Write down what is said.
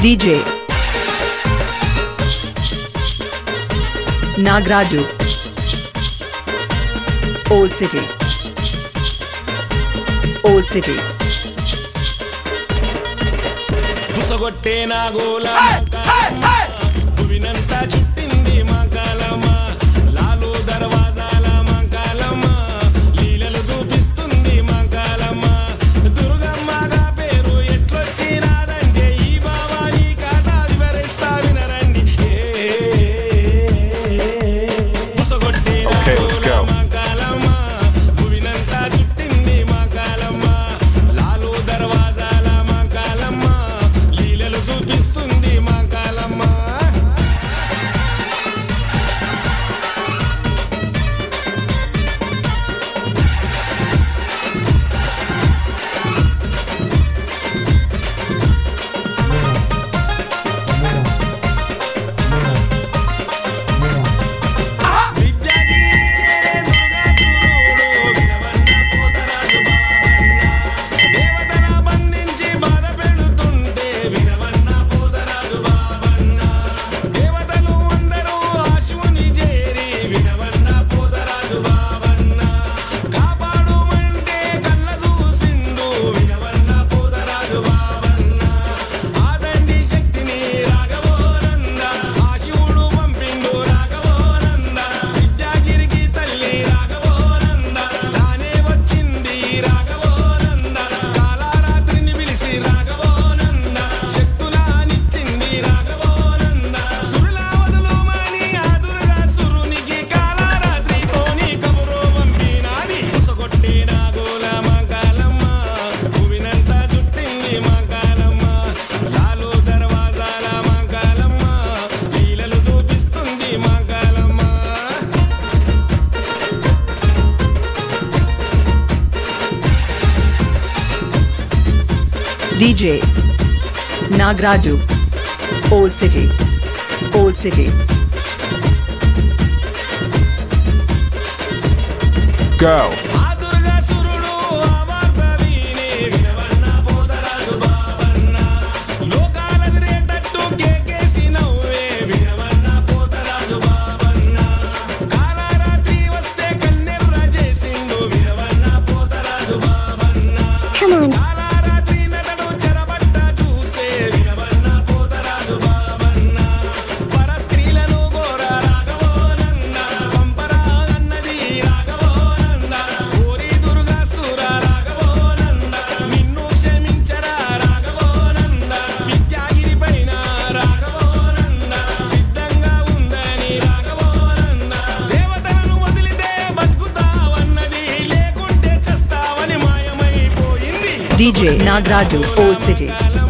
DJ Nagraju Old City Old City Hey! Hey! Hey! DJ Nagraju Old City Old City. Go. DJ Nagraju, Old City.